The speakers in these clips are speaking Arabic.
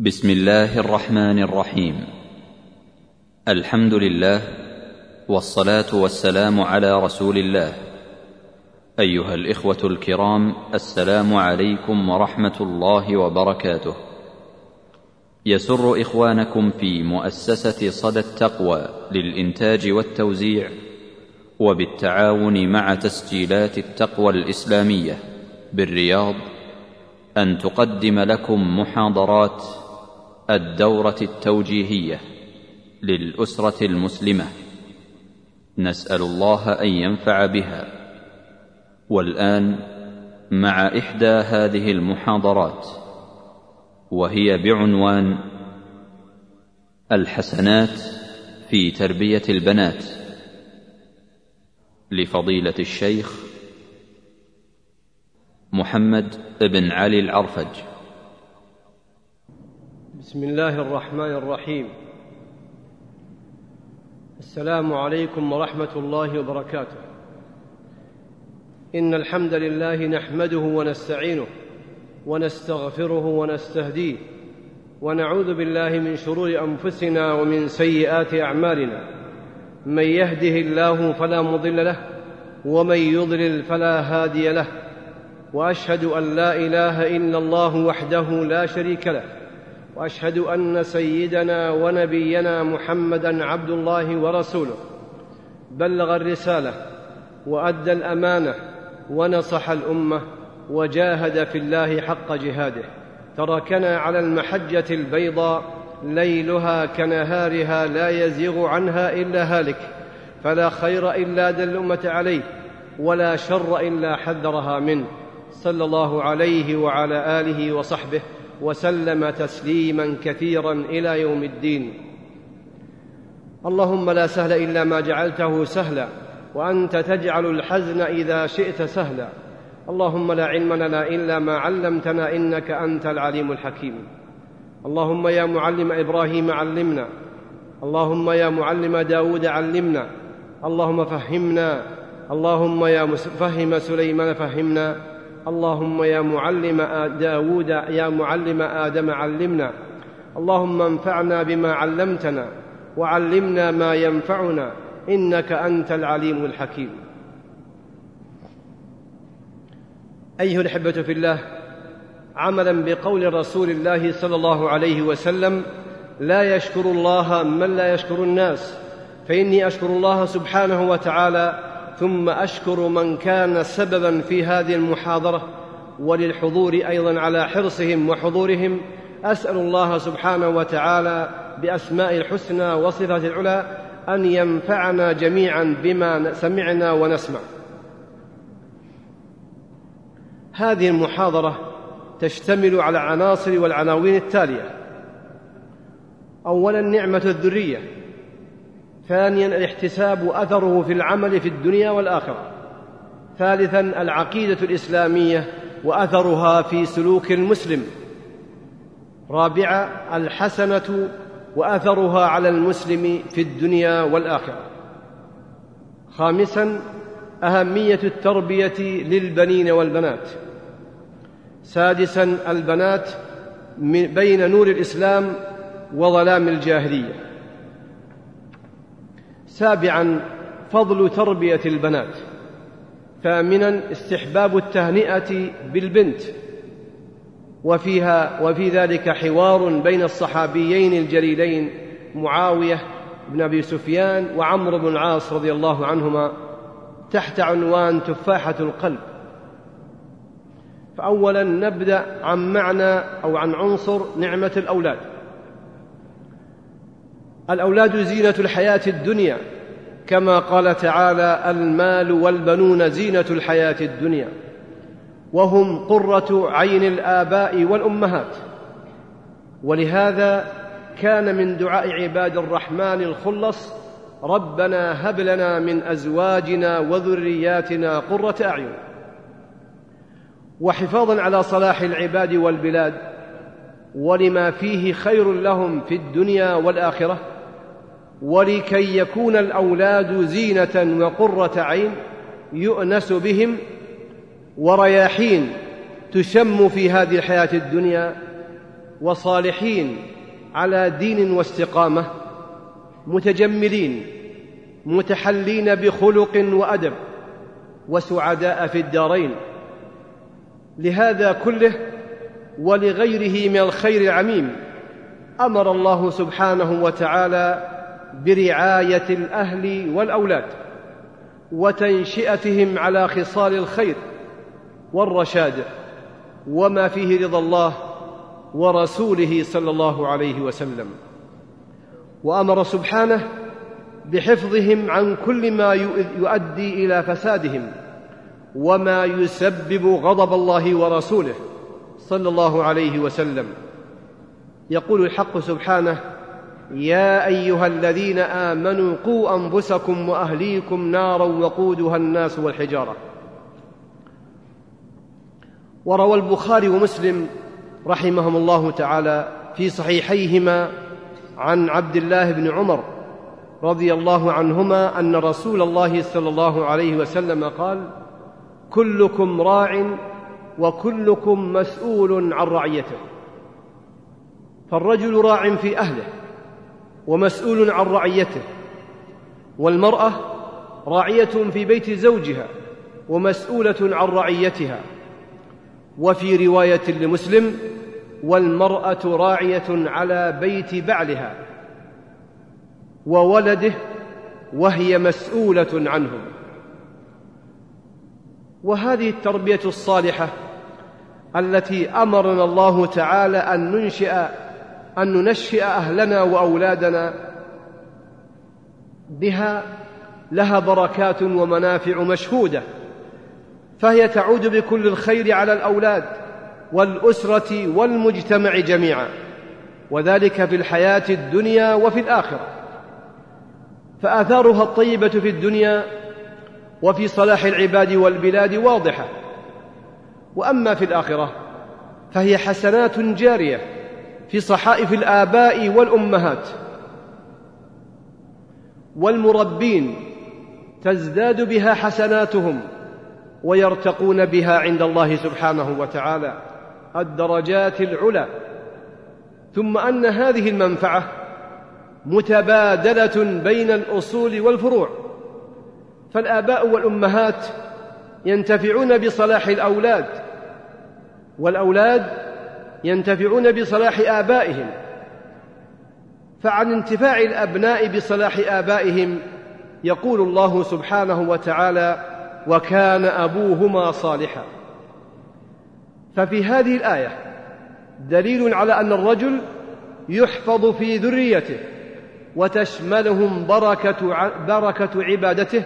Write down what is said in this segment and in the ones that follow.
بسم الله الرحمن الرحيم. الحمد لله والصلاة والسلام على رسول الله. أيها الإخوة الكرام السلام عليكم ورحمة الله وبركاته. يسر إخوانكم في مؤسسة صدى التقوى للإنتاج والتوزيع وبالتعاون مع تسجيلات التقوى الإسلامية بالرياض أن تقدم لكم محاضرات الدورة التوجيهية للأسرة المسلمة. نسأل الله أن ينفع بها. والآن مع إحدى هذه المحاضرات وهي بعنوان الحسنات في تربية البنات. لفضيلة الشيخ محمد بن علي العرفج. بسم الله الرحمن الرحيم. السلام عليكم ورحمة الله وبركاته. إن الحمد لله نحمده ونستعينه ونستغفره ونستهديه ونعوذ بالله من شرور أنفسنا ومن سيئات أعمالنا. من يهده الله فلا مضل له ومن يضلل فلا هادي له. وأشهد أن لا إله إلا الله وحده لا شريك له. وأشهد أن سيدنا ونبينا محمدا عبد الله ورسوله. بلغ الرسالة وأدى الأمانة ونصح الأمة وجاهد في الله حق جهاده. تركنا على المحجة البيضاء ليلها كنهارها لا يزيغ عنها إلا هالك. فلا خير إلا دل الامه عليه ولا شر إلا حذرها منه. صلى الله عليه وعلى آله وصحبه وسلم تسليما كثيرا إلى يوم الدين. اللهم لا سهل إلا ما جعلته سهلا وأنت تجعل الحزن إذا شئت سهلا. اللهم لا علم لنا إلا ما علمتنا إنك أنت العليم الحكيم. اللهم يا معلم إبراهيم علمنا. اللهم يا معلم داود علمنا. اللهم فهمنا. اللهم يا فهم سليمان فهمنا. اللهم يا معلم داود يا معلم آدم علمنا. اللهم انفعنا بما علمتنا وعلمنا ما ينفعنا. إنك أنت العليم الحكيم. أيها الأحبة في الله عملا بقول رسول الله صلى الله عليه وسلم لا يشكر الله من لا يشكر الناس. فإني أشكر الله سبحانه وتعالى ثم أشكر من كان سببا في هذه المحاضرة وللحضور أيضا على حرصهم وحضورهم. أسأل الله سبحانه وتعالى بأسماء الحسنى وصفات العلى أن ينفعنا جميعا بما سمعنا ونسمع. هذه المحاضرة تشتمل على عناصر والعناوين التالية. اولا نعمة الذرية. ثانيا الاحتساب أثره في العمل في الدنيا والآخرة. ثالثا العقيدة الإسلامية وأثرها في سلوك المسلم. رابعا الحسنة وأثرها على المسلم في الدنيا والآخرة. خامسا أهمية التربية للبنين والبنات. سادسا البنات بين نور الإسلام وظلام الجاهلية. سابعا فضل تربية البنات. ثامنا استحباب التهنئة بالبنت. وفيها وفي ذلك حوار بين الصحابيين الجليلين معاوية بن أبي سفيان وعمرو بن العاص رضي الله عنهما تحت عنوان تفاحة القلب. فاولا نبدأ عن معنى أو عن عنصر نعمة الأولاد. الأولاد زينة الحياة الدنيا. كما قال تعالى المال والبنون زينة الحياة الدنيا وهم قرة عين الآباء والأمهات. ولهذا كان من دعاء عباد الرحمن الخلص ربنا هب لنا من أزواجنا وذرياتنا قرة أعين. وحفاظا على صلاح العباد والبلاد ولما فيه خير لهم في الدنيا والآخرة. ولكي يكون الأولاد زينة وقرة عين يؤنس بهم ورياحين تشم في هذه الحياة الدنيا وصالحين على دين واستقامة متجملين متحلين بخلق وأدب وسعداء في الدارين. لهذا كله ولغيره من الخير العميم أمر الله سبحانه وتعالى برعاية الأهل والأولاد وتنشئتهم على خصال الخير والرشاد وما فيه رضا الله ورسوله صلى الله عليه وسلم. وأمر سبحانه بحفظهم عن كل ما يؤدي إلى فسادهم وما يسبب غضب الله ورسوله صلى الله عليه وسلم. يقول الحق سبحانه يا أيها الذين آمنوا قوا أنفسكم وأهليكم نارا وقودها الناس والحجارة. وروى البخاري ومسلم رحمهم الله تعالى في صحيحيهما عن عبد الله بن عمر رضي الله عنهما أن رسول الله صلى الله عليه وسلم قال كلكم راع وكلكم مسؤول عن رعيته فالرجل راع في أهله ومسؤول عن رعيته. والمرأة راعية في بيت زوجها ومسؤولة عن رعيتها. وفي رواية لمسلم والمرأة راعية على بيت بعلها وولده وهي مسؤولة عنهم. وهذه التربية الصالحة التي أمرنا الله تعالى أن ننشئ أن ننشئ أهلنا وأولادنا بها لها بركات ومنافع مشهودة فهي تعود بكل الخير على الأولاد والأسرة والمجتمع جميعا وذلك في الحياة الدنيا وفي الآخرة. فآثارها الطيبة في الدنيا وفي صلاح العباد والبلاد واضحة. وأما في الآخرة فهي حسنات جارية في صحائف الآباء والأمهات. والمربين تزداد بها حسناتهم ويرتقون بها عند الله سبحانه وتعالى. الدرجات العلى. ثم أن هذه المنفعة متبادلة بين الأصول والفروع. فالآباء والأمهات ينتفعون بصلاح الأولاد. والأولاد ينتفعون بصلاح آبائهم فعن انتفاع الأبناء بصلاح آبائهم يقول الله سبحانه وتعالى وكان أبوهما صالحا. ففي هذه الآية دليل على أن الرجل يحفظ في ذريته وتشملهم بركة بركة عبادته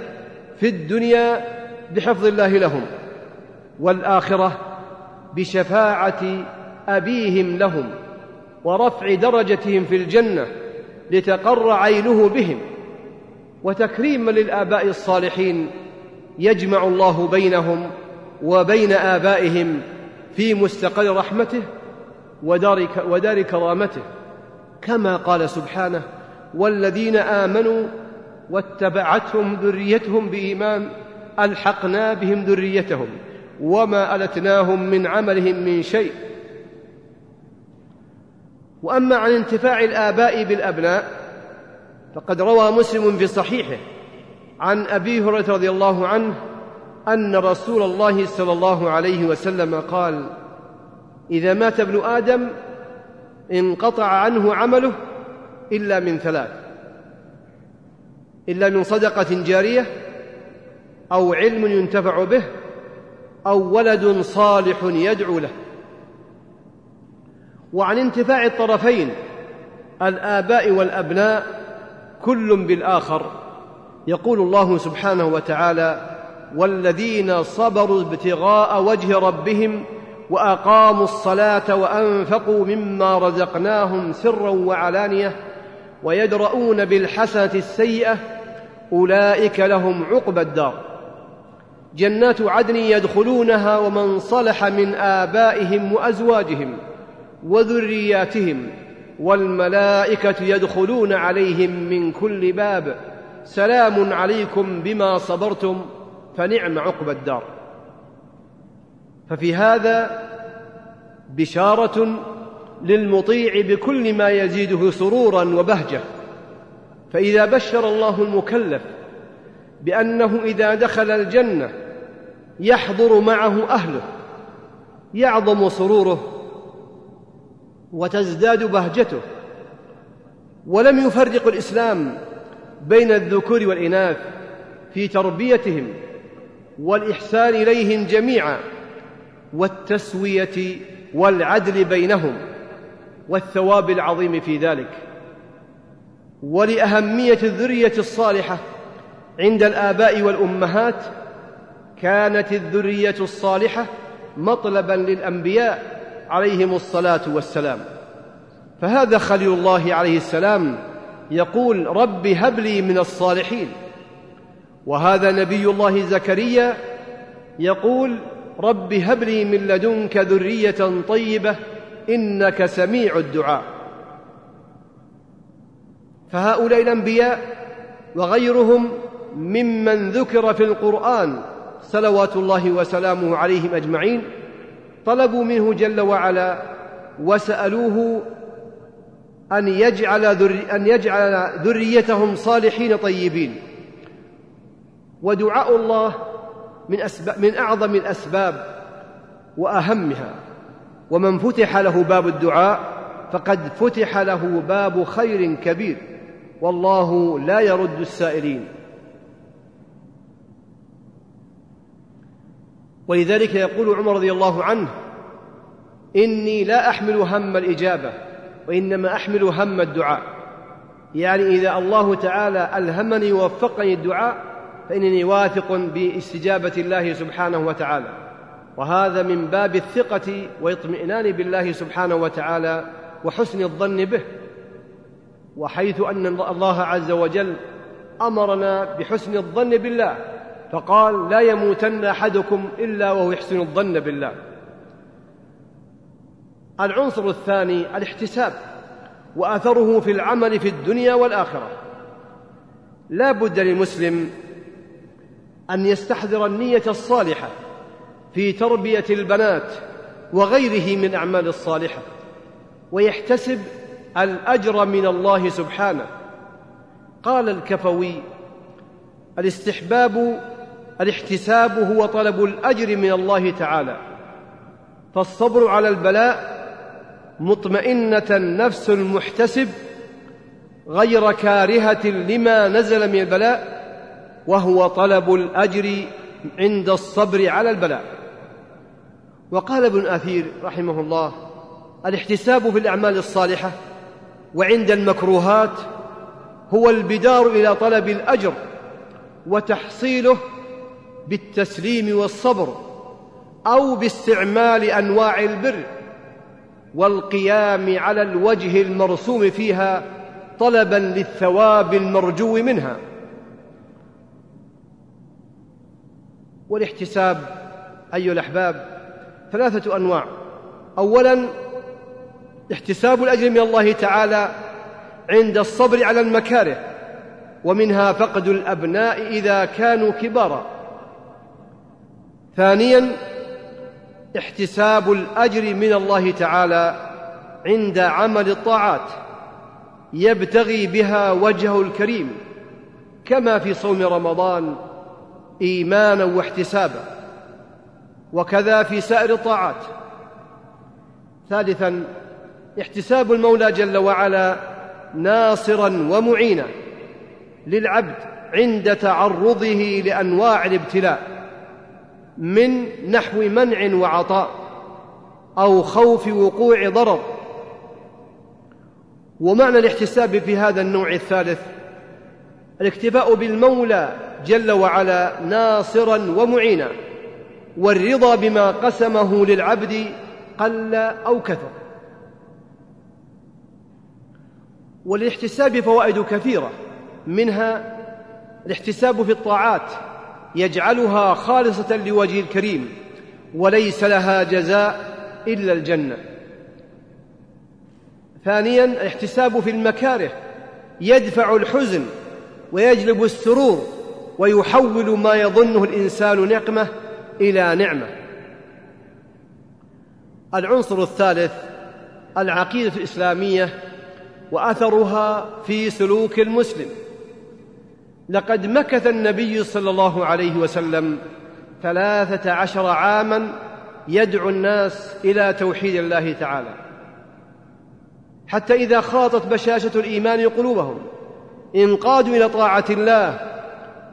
في الدنيا بحفظ الله لهم والآخرة بشفاعة أبيهم لهم ورفع درجتهم في الجنة لتقر عينه بهم وتكريما للآباء الصالحين يجمع الله بينهم وبين آبائهم في مستقر رحمته ودار, ودار كرامته. كما قال سبحانه والذين آمنوا واتبعتهم ذريتهم بإيمان ألحقنا بهم ذريتهم وما ألتناهم من عملهم من شيء وأما عن انتفاع الآباء بالأبناء فقد روى مسلم في صحيحه عن أبي هريرة رضي الله عنه أن رسول الله صلى الله عليه وسلم قال إذا مات ابن آدم انقطع عنه عمله إلا من ثلاث إلا من صدقة جارية أو علم ينتفع به أو ولد صالح يدعو له. وعن انتفاع الطرفين الآباء والأبناء كل بالآخر. يقول الله سبحانه وتعالى والذين صبروا ابتغاء وجه ربهم وأقاموا الصلاة وأنفقوا مما رزقناهم سرا وعلانية ويدرؤون بالحسنة السيئة أولئك لهم عقبى الدار. جنات عدن يدخلونها ومن صلح من آبائهم وأزواجهم. وذرياتهم والملائكة يدخلون عليهم من كل باب. سلام عليكم بما صبرتم فنعم عقبى الدار. ففي هذا بشارة للمطيع بكل ما يزيده سرورا وبهجة. فإذا بشر الله المكلف بأنه إذا دخل الجنة يحضر معه أهله يعظم سروره وتزداد بهجته. ولم يفرق الإسلام بين الذكور والإناث في تربيتهم والإحسان إليهم جميعا والتسوية والعدل بينهم والثواب العظيم في ذلك. ولأهمية الذرية الصالحة عند الآباء والأمهات كانت الذرية الصالحة مطلبا للأنبياء عليهم الصلاة والسلام. فهذا خليل الله عليه السلام يقول رب هب لي من الصالحين. وهذا نبي الله زكريا يقول رب هب لي من لدنك ذرية طيبة إنك سميع الدعاء. فهؤلاء الأنبياء وغيرهم ممن ذكر في القرآن صلوات الله وسلامه عليهم أجمعين طلبوا منه جل وعلا وسألوه أن يجعل أن يجعل ذريتهم صالحين طيبين. ودعاء الله من أسباب من أعظم الأسباب وأهمها. ومن فتح له باب الدعاء فقد فتح له باب خير كبير. والله لا يرد السائلين. ولذلك يقول عمر رضي الله عنه إني لا أحمل هم الإجابة وإنما أحمل هم الدعاء. يعني إذا الله تعالى ألهمني ووفقني الدعاء فإنني واثق باستجابة الله سبحانه وتعالى. وهذا من باب الثقة واطمئنان بالله سبحانه وتعالى وحسن الظن به. وحيث أن الله عز وجل أمرنا بحسن الظن بالله. فقال لا يموتن أحدكم إلا وهو يحسن الظن بالله. العنصر الثاني الاحتساب وآثره في العمل في الدنيا والآخرة. لا بد للمسلم أن يستحضر النية الصالحة في تربية البنات وغيره من الاعمال الصالحة ويحتسب الأجر من الله سبحانه. قال الكفوي الاستحباب الاحتساب هو طلب الأجر من الله تعالى. فالصبر على البلاء مطمئنة النفس المحتسب غير كارهة لما نزل من البلاء وهو طلب الأجر عند الصبر على البلاء. وقال ابن أثير رحمه الله الاحتساب في الأعمال الصالحة وعند المكروهات هو البدار إلى طلب الأجر وتحصيله بالتسليم والصبر أو باستعمال أنواع البر والقيام على الوجه المرسوم فيها طلبا للثواب المرجو منها. والاحتساب أيها الأحباب ثلاثة أنواع. اولا احتساب الأجر من الله تعالى عند الصبر على المكاره ومنها فقد الأبناء إذا كانوا كبارا. ثانيا احتساب الأجر من الله تعالى عند عمل الطاعات يبتغي بها وجهه الكريم كما في صوم رمضان ايمانا واحتسابا وكذا في سائر الطاعات. ثالثا احتساب المولى جل وعلا ناصرا ومعينا للعبد عند تعرضه لأنواع الابتلاء. من نحو منع وعطاء أو خوف وقوع ضرر. ومعنى الاحتساب في هذا النوع الثالث الاكتفاء بالمولى جل وعلا ناصرا ومعينا والرضا بما قسمه للعبد قل أو كثر. وللاحتساب فوائد كثيرة منها الاحتساب في الطاعات يجعلها خالصة لوجه الكريم وليس لها جزاء إلا الجنة. ثانيا الاحتساب في المكاره يدفع الحزن ويجلب السرور ويحول ما يظنه الإنسان نقمة إلى نعمة. العنصر الثالث العقيدة الإسلامية وأثرها في سلوك المسلم. لقد مكث النبي صلى الله عليه وسلم ثلاثة عشر عاما يدعو الناس إلى توحيد الله تعالى. حتى إذا خاطت بشاشة الإيمان قلوبهم انقادوا إلى طاعة الله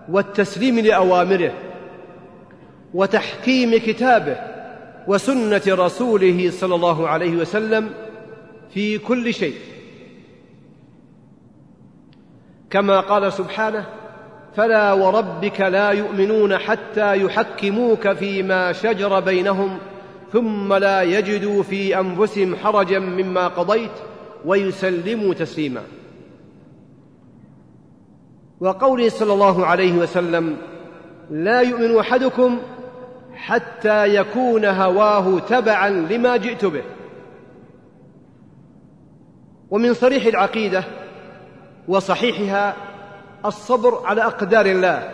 والتسليم لأوامره وتحكيم كتابه وسنة رسوله صلى الله عليه وسلم في كل شيء. كما قال سبحانه فلا وربك لا يؤمنون حتى يحكموك فيما شجر بينهم ثم لا يجدوا في أنفسهم حرجا مما قضيت ويسلموا تسليما. وقوله صلى الله عليه وسلم لا يؤمن أحدكم حتى يكون هواه تبعا لما جئت به. ومن صريح العقيدة وصحيحها الصبر على أقدار الله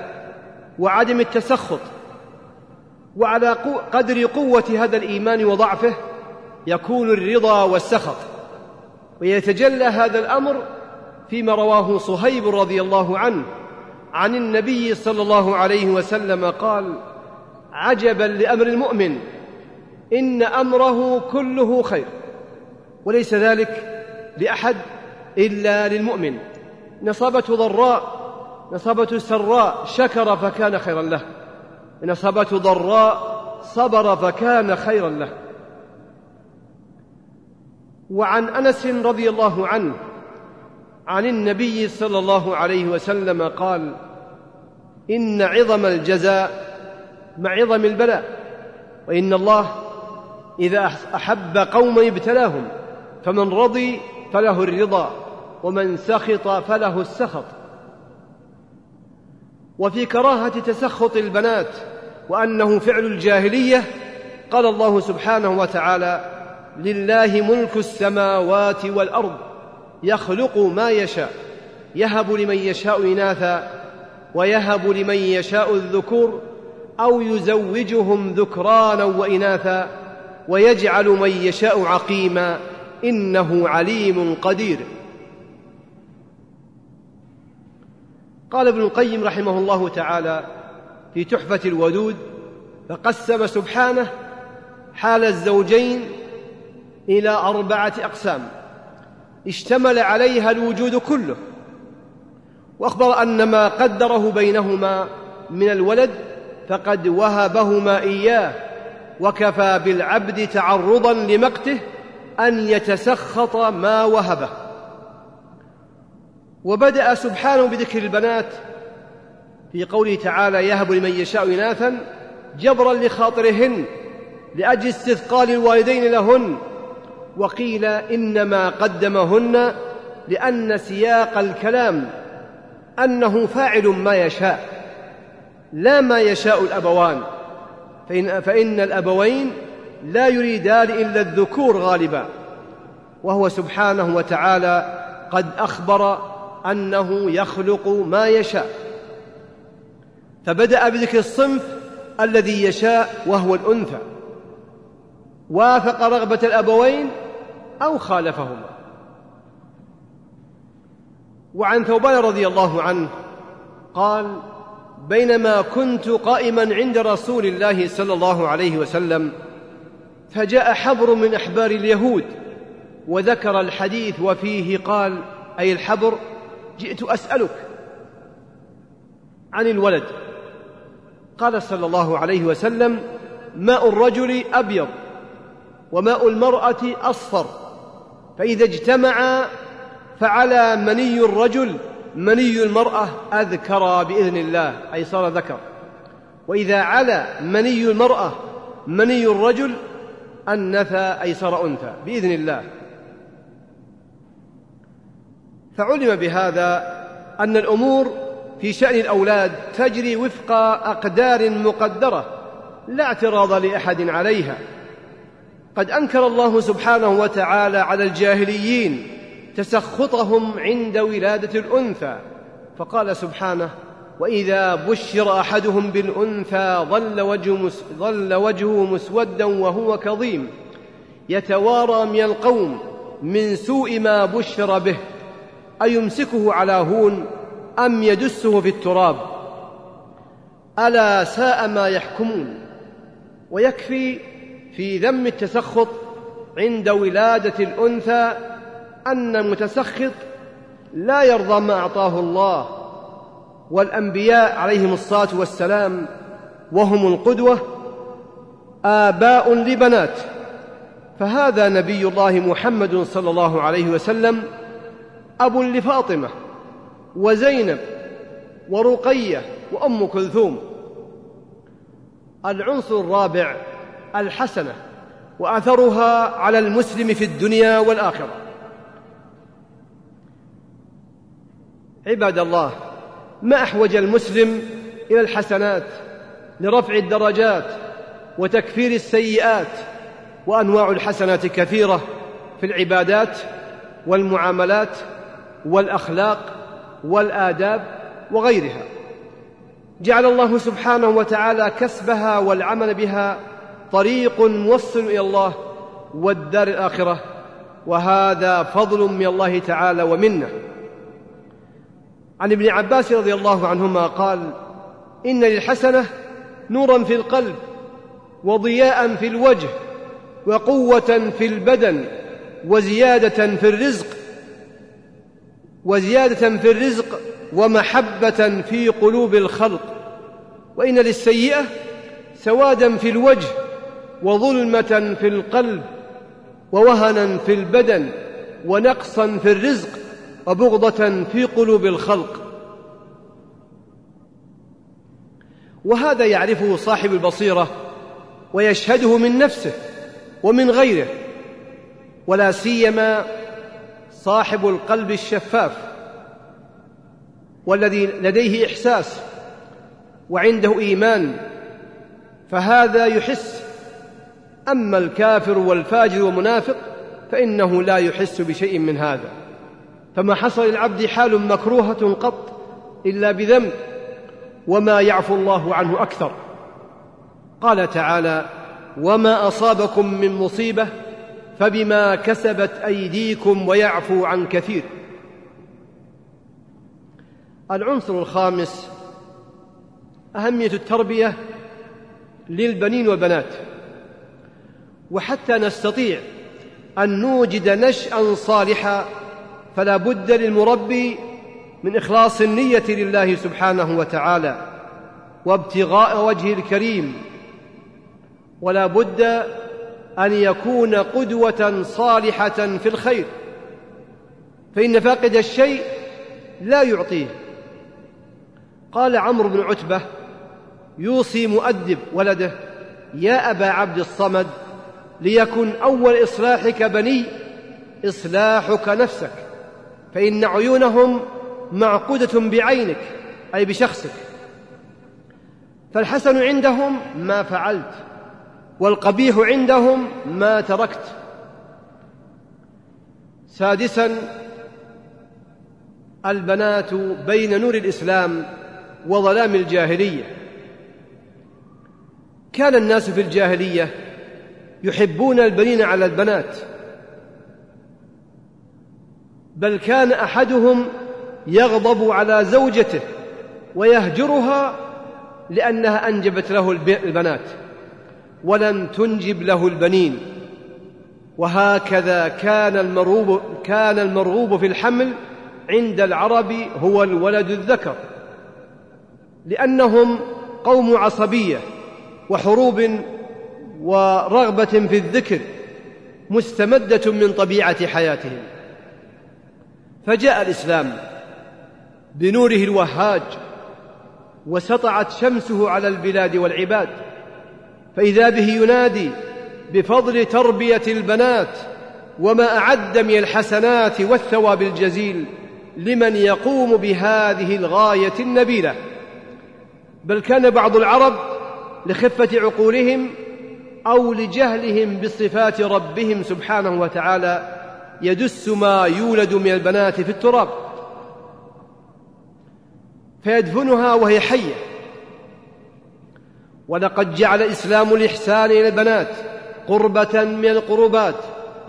وعدم التسخط وعلى قدر قوة هذا الإيمان وضعفه يكون الرضا والسخط. ويتجلى هذا الأمر فيما رواه صهيب رضي الله عنه عن النبي صلى الله عليه وسلم قال عجبا لأمر المؤمن إن أمره كله خير وليس ذلك لأحد إلا للمؤمن. نصابته ضراء نصابته سراء شكر فكان خيرا له. نصابته ضراء صبر فكان خيرا له. وعن أنس رضي الله عنه عن النبي صلى الله عليه وسلم قال إن عظم الجزاء مع عظم البلاء وإن الله إذا أحب قوما ابتلاهم فمن رضي فله الرضا. ومن سخط فله السخط. وفي كراهة تسخط البنات وأنه فعل الجاهلية قال الله سبحانه وتعالى لله ملك السماوات والأرض يخلق ما يشاء يهب لمن يشاء إناثا ويهب لمن يشاء الذكور أو يزوجهم ذكرانا وإناثا ويجعل من يشاء عقيما إنه عليم قدير. قال ابن القيم رحمه الله تعالى في تحفة الودود فقسم سبحانه حال الزوجين إلى أربعة أقسام اشتمل عليها الوجود كله وأخبر أن ما قدره بينهما من الولد فقد وهبهما إياه وكفى بالعبد تعرضا لمقته أن يتسخط ما وهبه. وبدأ سبحانه بذكر البنات في قوله تعالى يهب لمن يشاء اناثا جبرا لخاطرهن لأجل استثقال الوالدين لهن وقيل إنما قدمهن لأن سياق الكلام أنه فاعل ما يشاء لا ما يشاء الأبوان فإن, فإن الأبوين لا يريدان إلا الذكور غالبا. وهو سبحانه وتعالى قد أخبر أنه يخلق ما يشاء. فبدأ بذكر الصنف الذي يشاء وهو الأنثى. وافق رغبة الأبوين أو خالفهما. وعن ثوبان رضي الله عنه قال بينما كنت قائما عند رسول الله صلى الله عليه وسلم فجاء حبر من أحبار اليهود وذكر الحديث وفيه قال أي الحبر؟ جئت أسألك عن الولد. قال صلى الله عليه وسلم ماء الرجل أبيض وماء المرأة أصفر. فإذا اجتمعا فعلى مني الرجل مني المرأة أذكر بإذن الله أي صار ذكر. وإذا علا مني المرأة مني الرجل أنثى أي صار أنثى بإذن الله. فعلم بهذا أن الأمور في شأن الأولاد تجري وفق أقدار مقدرة لا اعتراض لأحد عليها. قد أنكر الله سبحانه وتعالى على الجاهليين تسخطهم عند ولادة الأنثى فقال سبحانه وإذا بشر أحدهم بالأنثى ظل وجهه, مس ظل وجهه مسودا وهو كظيم يتوارى من القوم من سوء ما بشر به. أيمسكه على هون أم يدسه في التراب؟ ألا ساء ما يحكمون. ويكفي في ذم التسخط عند ولادة الأنثى أن المتسخط لا يرضى ما أعطاه الله. والأنبياء عليهم الصلاة والسلام وهم القدوة آباء لبنات. فهذا نبي الله محمد صلى الله عليه وسلم أب لفاطمة وزينب ورقية وأم كلثوم. العنصر الرابع الحسنة وأثرها على المسلم في الدنيا والآخرة. عباد الله ما أحوج المسلم إلى الحسنات لرفع الدرجات وتكفير السيئات وأنواع الحسنات كثيرة في العبادات والمعاملات والأخلاق والآداب وغيرها. جعل الله سبحانه وتعالى كسبها والعمل بها طريق موصل إلى الله والدار الآخرة. وهذا فضل من الله تعالى ومنة. عن ابن عباس رضي الله عنهما قال إن للحسنة نورا في القلب وضياء في الوجه وقوة في البدن وزيادة في الرزق وزيادة في الرزق ومحبة في قلوب الخلق. وإن للسيئة سوادا في الوجه وظلمة في القلب ووهنا في البدن ونقصا في الرزق وبغضة في قلوب الخلق. وهذا يعرفه صاحب البصيرة ويشهده من نفسه ومن غيره ولا سيما صاحب القلب الشفاف والذي لديه إحساس وعنده إيمان فهذا يحس. أما الكافر والفاجر والمنافق فإنه لا يحس بشيء من هذا. فما حصل للعبد حال مكروهة قط إلا بذنب وما يعفو الله عنه أكثر. قال تعالى وما أصابكم من مصيبة فبما كسبت أيديكم ويعفو عن كثير. العنصر الخامس أهمية التربية للبنين والبنات. وحتى نستطيع أن نوجد نشأ صالحا فلا بد للمربي من إخلاص النية لله سبحانه وتعالى وابتغاء وجهه الكريم. ولا بد أن يكون قدوة صالحة في الخير. فإن فاقد الشيء لا يعطيه. قال عمرو بن عتبة يوصي مؤدب ولده يا أبا عبد الصمد ليكن أول إصلاحك بني إصلاحك نفسك. فإن عيونهم معقودة بعينك أي بشخصك. فالحسن عندهم ما فعلت. والقبيح عندهم ما تركت. سادسا البنات بين نور الإسلام وظلام الجاهلية. كان الناس في الجاهلية يحبون البنين على البنات. بل كان أحدهم يغضب على زوجته ويهجرها لأنها أنجبت له البنات. ولم تنجب له البنين. وهكذا كان المرغوب كان المرغوب في الحمل عند العرب هو الولد الذكر. لأنهم قوم عصبية وحروب ورغبة في الذكر مستمدة من طبيعة حياتهم. فجاء الإسلام بنوره الوهاج وسطعت شمسه على البلاد والعباد. فإذا به ينادي بفضل تربية البنات وما أعد من الحسنات والثواب الجزيل لمن يقوم بهذه الغاية النبيلة. بل كان بعض العرب لخفة عقولهم أو لجهلهم بصفات ربهم سبحانه وتعالى يدس ما يولد من البنات في التراب. فيدفنها وهي حية. ولقد جعل الإسلام الاحسان إلى البنات قربة من القربات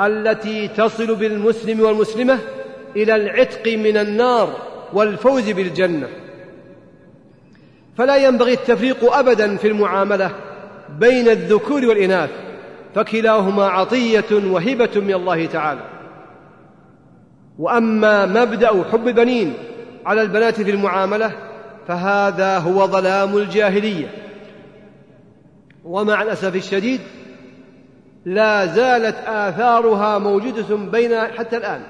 التي تصل بالمسلم والمسلمة إلى العتق من النار والفوز بالجنة. فلا ينبغي التفريق ابدا في المعاملة بين الذكور والإناث فكلاهما عطية وهبة من الله تعالى. وأما مبدأ حب البنين على البنات في المعاملة فهذا هو ظلام الجاهلية. ومع الأسف الشديد لا زالت آثارها موجودة بين حتى الآن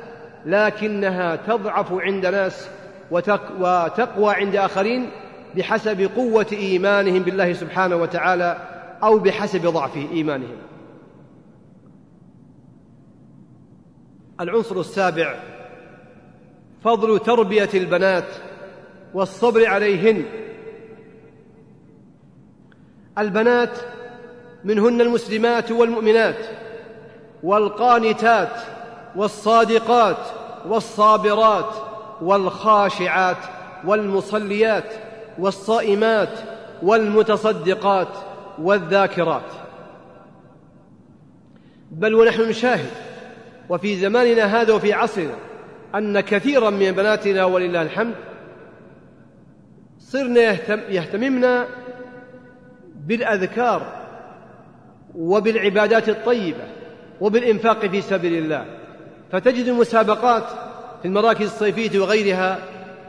لكنها تضعف عند ناس وتقوى عند آخرين بحسب قوة إيمانهم بالله سبحانه وتعالى أو بحسب ضعف إيمانهم. العنصر السابع فضل تربية البنات والصبر عليهن. البنات منهن المسلمات والمؤمنات والقانتات والصادقات والصابرات والخاشعات والمصليات والصائمات والمتصدقات والذاكرات. بل ونحن نشاهد وفي زماننا هذا وفي عصرنا أن كثيرا من بناتنا ولله الحمد صرنا يهتم يهتممن بالأذكار وبالعبادات الطيبة وبالإنفاق في سبيل الله فتجد المسابقات في المراكز الصيفية وغيرها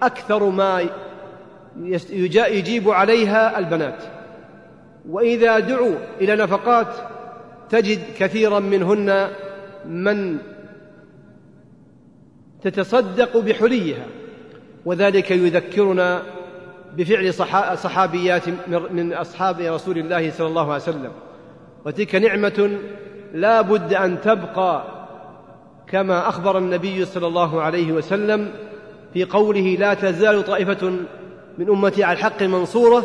أكثر ما يجيب عليها البنات. وإذا دعوا إلى نفقات تجد كثيرا منهن من تتصدق بحليها وذلك يذكرنا بفعل صحابيات من أصحاب رسول الله صلى الله عليه وسلم. وتلك نعمة لا بد أن تبقى كما أخبر النبي صلى الله عليه وسلم في قوله لا تزال طائفة من أمتي على الحق منصورة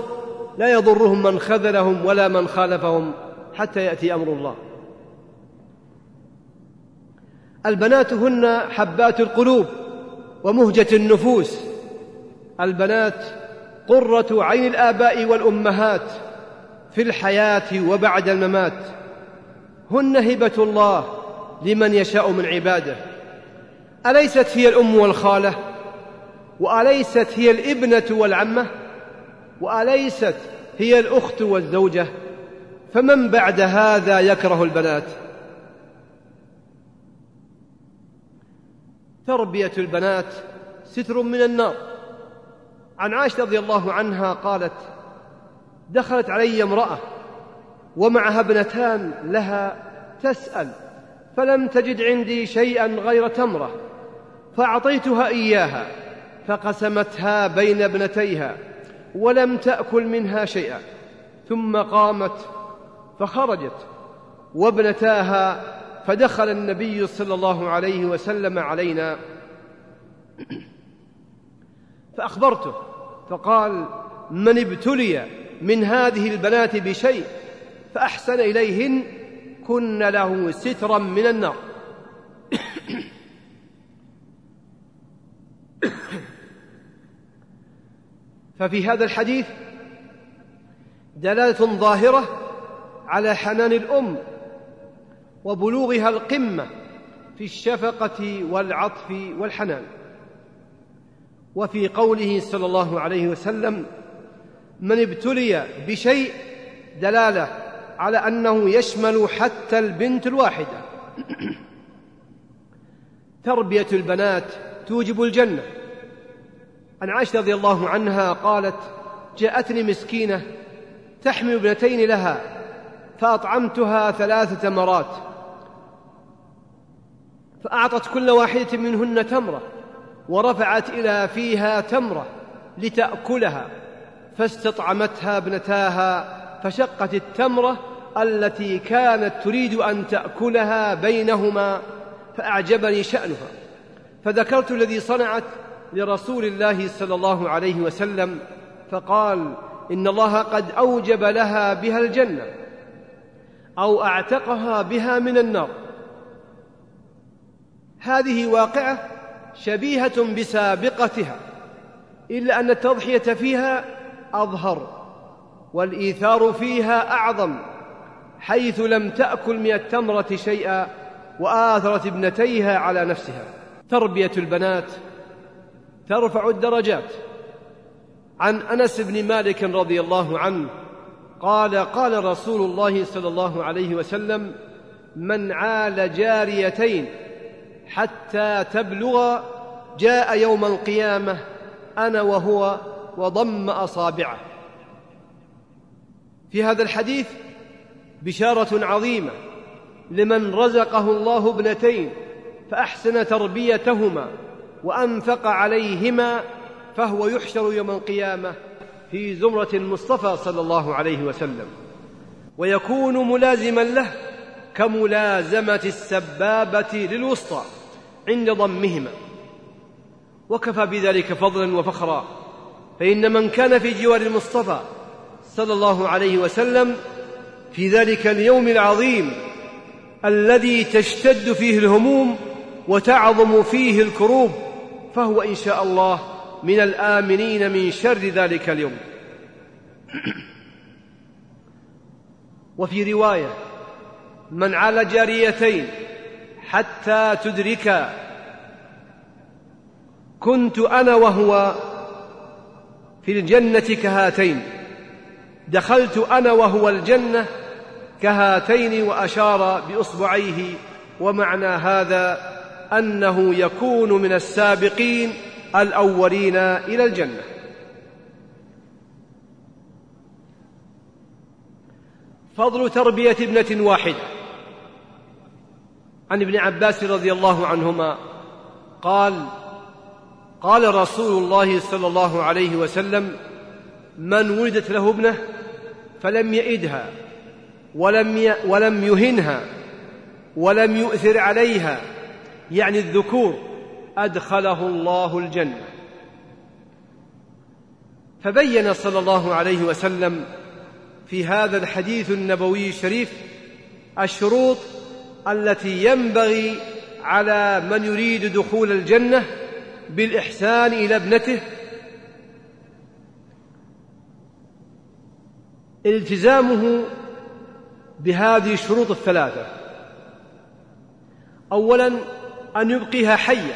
لا يضرهم من خذلهم ولا من خالفهم حتى يأتي أمر الله. البنات هن حبات القلوب ومهجة النفوس. البنات قرة عين الآباء والأمهات في الحياة وبعد الممات. هن هبة الله لمن يشاء من عباده. أليست هي الأم والخالة؟ وأليست هي الابنة والعمة؟ وأليست هي الأخت والزوجة؟ فمن بعد هذا يكره البنات؟ تربية البنات ستر من النار. عن عائشة رضي الله عنها قالت دخلت علي امرأة ومعها ابنتان لها تسأل فلم تجد عندي شيئا غير تمرة فأعطيتها إياها فقسمتها بين ابنتيها ولم تأكل منها شيئا ثم قامت فخرجت وابنتاها فدخل النبي صلى الله عليه وسلم علينا. فأخبرته فقال من ابتلي من هذه البنات بشيء فأحسن إليهن كن له سترا من النار. ففي هذا الحديث دلالة ظاهرة على حنان الأم وبلوغها القمة في الشفقة والعطف والحنان. وفي قوله صلى الله عليه وسلم من ابتلي بشيء دلالة على أنه يشمل حتى البنت الواحدة. تربية البنات توجب الجنة. عن عائشة رضي الله عنها قالت جاءتني مسكينة تحمل ابنتين لها فأطعمتها ثلاث تمرات فأعطت كل واحدة منهن تمرة. ورفعت إلى فيها تمرة لتأكلها فاستطعمتها ابنتاها فشقت التمرة التي كانت تريد أن تأكلها بينهما فأعجبني شأنها. فذكرت الذي صنعت لرسول الله صلى الله عليه وسلم فقال إن الله قد أوجب لها بها الجنة أو أعتقها بها من النار. هذه واقعة شبيهة بسابقتها إلا أن التضحية فيها أظهر والإيثار فيها أعظم حيث لم تأكل من التمرة شيئا وآثرت ابنتيها على نفسها. تربية البنات ترفع الدرجات. عن أنس بن مالك رضي الله عنه قال قال رسول الله صلى الله عليه وسلم من عال جاريتين حتى تبلغ جاء يوم القيامة أنا وهو وضم أصابعه. في هذا الحديث بشارة عظيمة لمن رزقه الله ابنتين فأحسن تربيتهما وأنفق عليهما فهو يحشر يوم القيامة في زمرة المصطفى صلى الله عليه وسلم. ويكون ملازما له كملازمة السبابة للوسطى. عند ضمهما. وكفى بذلك فضلا وفخرا. فإن من كان في جوار المصطفى صلى الله عليه وسلم في ذلك اليوم العظيم الذي تشتد فيه الهموم وتعظم فيه الكروب فهو إن شاء الله من الآمنين من شر ذلك اليوم. وفي رواية من على جاريتين حتى تدرك كنت أنا وهو في الجنة كهاتين. دخلت أنا وهو الجنة كهاتين وأشار بإصبعيه ومعنى هذا أنه يكون من السابقين الأولين إلى الجنة. فضل تربية ابنة واحدة. عن ابن عباس رضي الله عنهما قال قال رسول الله صلى الله عليه وسلم من ولدت له ابنة فلم يئدها ولم ولم يهنها ولم يؤثر عليها يعني الذكور أدخله الله الجنة. فبين صلى الله عليه وسلم في هذا الحديث النبوي الشريف الشروط التي ينبغي على من يريد دخول الجنة بالإحسان إلى ابنته. التزامه بهذه الشروط الثلاثة. أولا أن يبقيها حية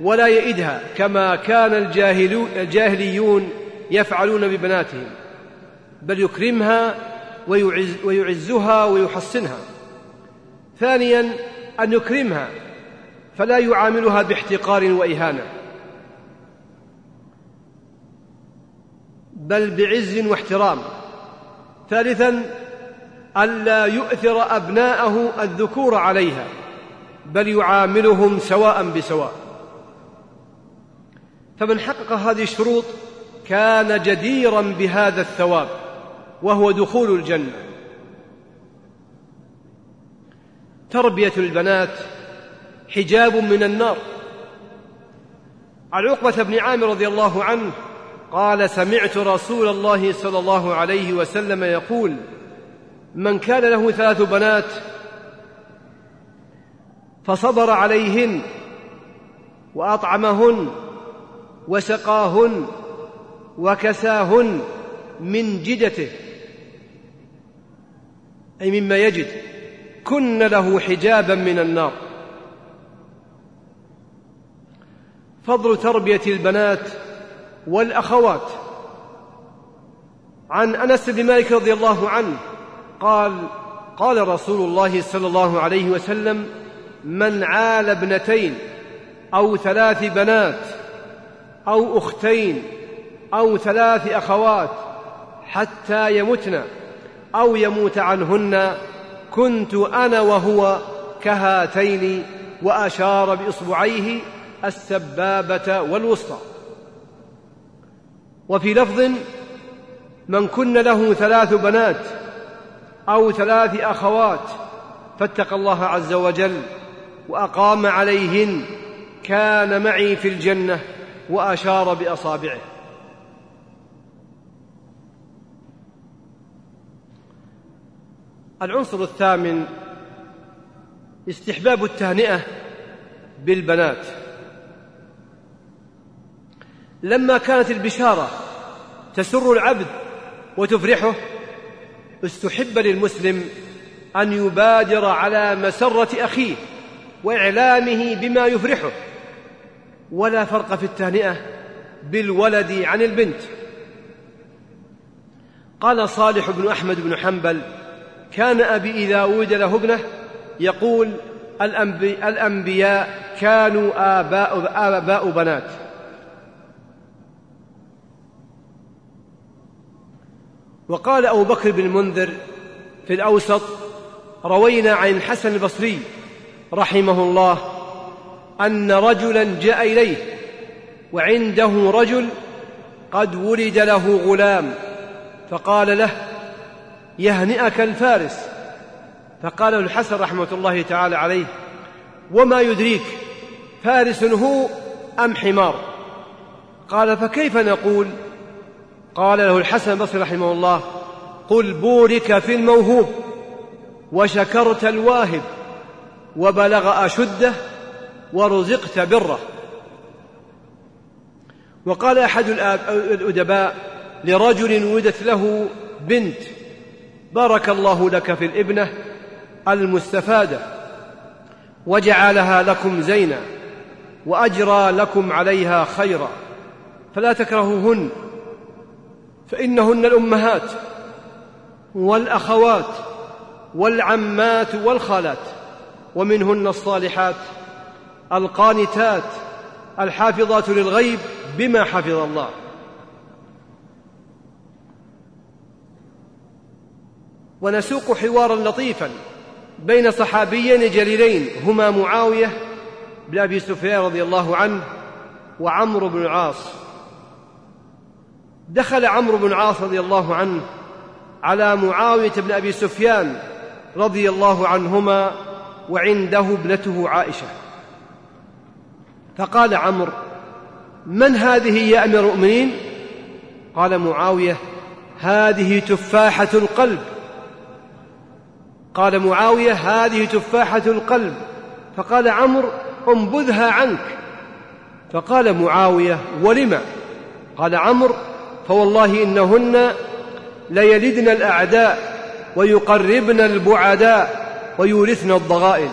ولا يئدها كما كان الجاهليون يفعلون ببناتهم بل يكرمها ويعز ويعزها ويحصنها. ثانيا أن يكرمها فلا يعاملها باحتقار وإهانة بل بعز واحترام. ثالثا ألا يؤثر أبناءه الذكور عليها بل يعاملهم سواء بسواء. فمن حقق هذه الشروط كان جديرا بهذا الثواب وهو دخول الجنة. تربية البنات حجاب من النار. عن عقبة بن عامر رضي الله عنه قال سمعت رسول الله صلى الله عليه وسلم يقول من كان له ثلاث بنات فصبر عليهن وأطعمهن وسقاهن وكساهن من جدته. أي مما يجد. كن له حجابا من النار. فضل تربية البنات والأخوات. عن أنس بن مالك رضي الله عنه قال قال رسول الله صلى الله عليه وسلم من عال ابنتين أو ثلاث بنات أو أختين أو ثلاث أخوات حتى يمتن أو يموت عنهن كنت أنا وهو كهاتين وأشار بإصبعيه السبابة والوسطى. وفي لفظ من كن له ثلاث بنات أو ثلاث أخوات فاتقى الله عز وجل وأقام عليهن كان معي في الجنة وأشار بأصابعه. العنصر الثامن استحباب التهنئة بالبنات. لما كانت البشارة تسر العبد وتفرحه استحب للمسلم أن يبادر على مسرة أخيه وإعلامه بما يفرحه. ولا فرق في التهنئة بالولد عن البنت. قال صالح بن أحمد بن حنبل كان أبي اذا ولد له ابنه يقول الأنبياء كانوا اباء آباء بنات. وقال أبو بكر بن المنذر في الأوسط روينا عن الحسن البصري رحمه الله أن رجلا جاء إليه وعنده رجل قد ولد له غلام فقال له يهنئك الفارس. فقال له الحسن رحمة الله تعالى عليه وما يدريك فارس هو أم حمار؟ قال فكيف نقول؟ قال له الحسن البصري رحمه الله قل بورك في الموهوب وشكرت الواهب وبلغ أشده ورزقت بره. وقال أحد الأدباء لرجل ولدت له بنت بارك الله لك في الإبنة المستفادة وجعلها لكم زينا وأجرى لكم عليها خيرا فلا تكرهوهن فإنهن الأمهات والأخوات والعمات والخالات ومنهن الصالحات القانتات الحافظات للغيب بما حفظ الله. ونسوق حوارا لطيفا بين صحابيين جليلين هما معاوية بن أبي سفيان رضي الله عنه وعمرو بن العاص. دخل عمرو بن العاص رضي الله عنه على معاوية بن أبي سفيان رضي الله عنهما وعنده ابنته عائشة. فقال عمرو من هذه يا أمير المؤمنين؟ قال معاوية هذه تفاحة القلب. قال معاوية هذه تفاحة القلب. فقال عمرو انبذها عنك. فقال معاوية ولم؟ قال عمرو فوالله إنهن ليلدن الأعداء ويقربن البعداء ويورثن الضغائن.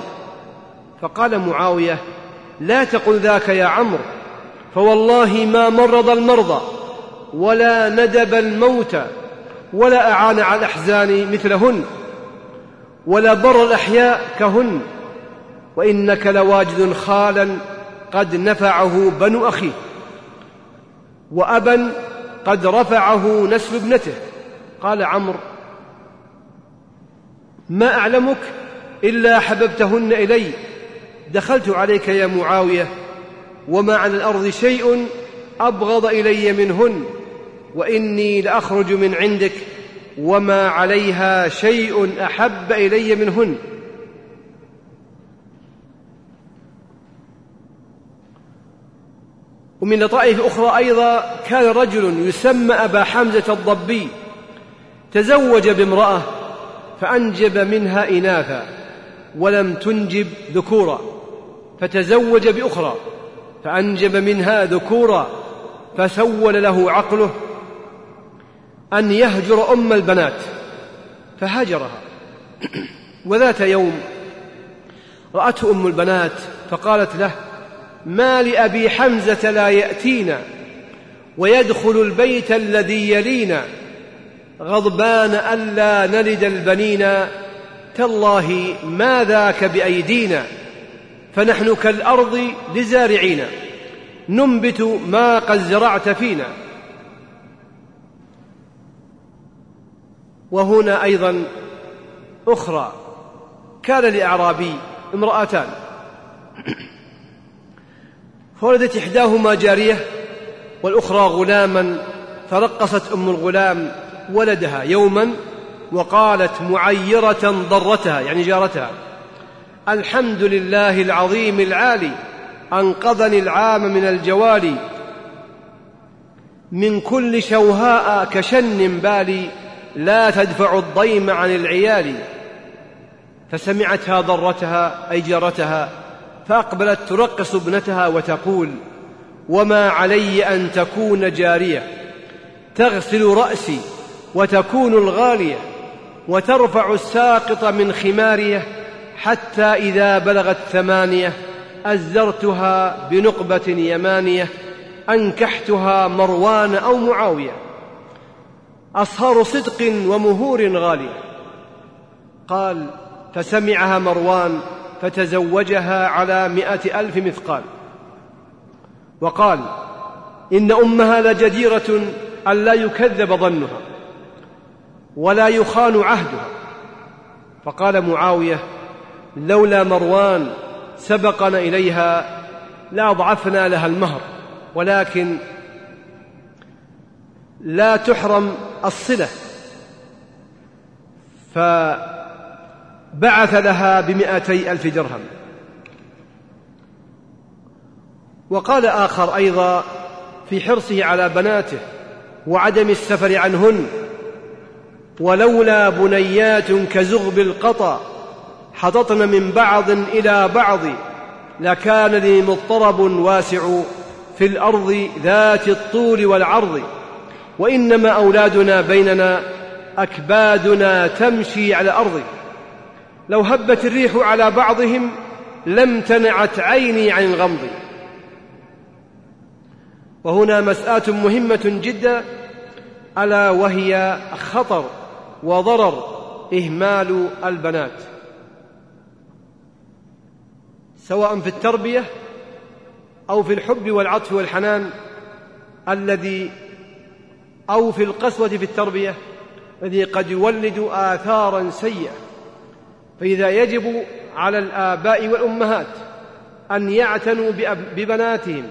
فقال معاوية لا تقل ذاك يا عمرو فوالله ما مرض المرضى ولا ندب الموتى ولا أعان على الأحزان مثلهن. ولا بر الأحياء كهن وإنك لواجد خالا قد نفعه بنو اخيه وأبا قد رفعه نسل ابنته. قال عمرو ما أعلمك إلا حببتهن إلي دخلت عليك يا معاوية وما على الأرض شيء أبغض إلي منهن وإني لأخرج من عندك وما عليها شيء احب الي منهن. ومن لطائف أخرى أيضا كان رجل يسمى أبا حمزة الضبي تزوج بامرأة فأنجب منها إناثا ولم تنجب ذكورا فتزوج بأخرى فأنجب منها ذكورا فسول له عقله أن يهجر أم البنات فهجرها وذات يوم راته أم البنات فقالت له ما لأبي حمزة لا يأتينا ويدخل البيت الذي يلينا غضبان الا نلد البنين تالله ما ذاك بأيدينا فنحن كالأرض لزارعين ننبت ما قد زرعت فينا. وهنا أيضا أخرى. كان لأعرابي امرأتان. فولدت إحداهما جارية والأخرى غلاما فرقصت أم الغلام ولدها يوما وقالت معيرة ضرتها يعني جارتها الحمد لله العظيم العالي أنقذني العام من الجوالي من كل شوهاء كشن بالي لا تدفع الضيم عن العيال. فسمعتها ضرتها أي جارتها فأقبلت ترقص ابنتها وتقول وما علي أن تكون جارية. تغسل رأسي وتكون الغالية وترفع الساقط من خمارية حتى إذا بلغت ثمانية أزرتها بنقبة يمانية أنكحتها مروان أو معاوية. أصهار صدق ومهور غالية قال فسمعها مروان فتزوجها على مائة ألف مثقال. وقال إن أمها لجديرة أن لا يكذب ظنها ولا يخان عهدها. فقال معاوية لولا مروان سبقنا إليها لأضعفنا لها المهر ولكن لا تحرم الصلة. فبعث لها بمئتي ألف درهم. وقال آخر أيضا في حرصه على بناته وعدم السفر عنهن ولولا بنيات كزغب القطا حططن من بعض إلى بعض لكان لي مضطرب واسع في الأرض ذات الطول والعرض. وإنما أولادنا بيننا أكبادنا تمشي على الأرض لو هبت الريح على بعضهم لم تنعت عيني عن الغمض. وهنا مسألة مهمة جدا. ألا وهي خطر وضرر إهمال البنات. سواء في التربية أو في الحب والعطف والحنان الذي أو في القسوة في التربية الذي قد يولد آثارا سيئة. فإذا يجب على الآباء والأمهات أن يعتنوا ببناتهم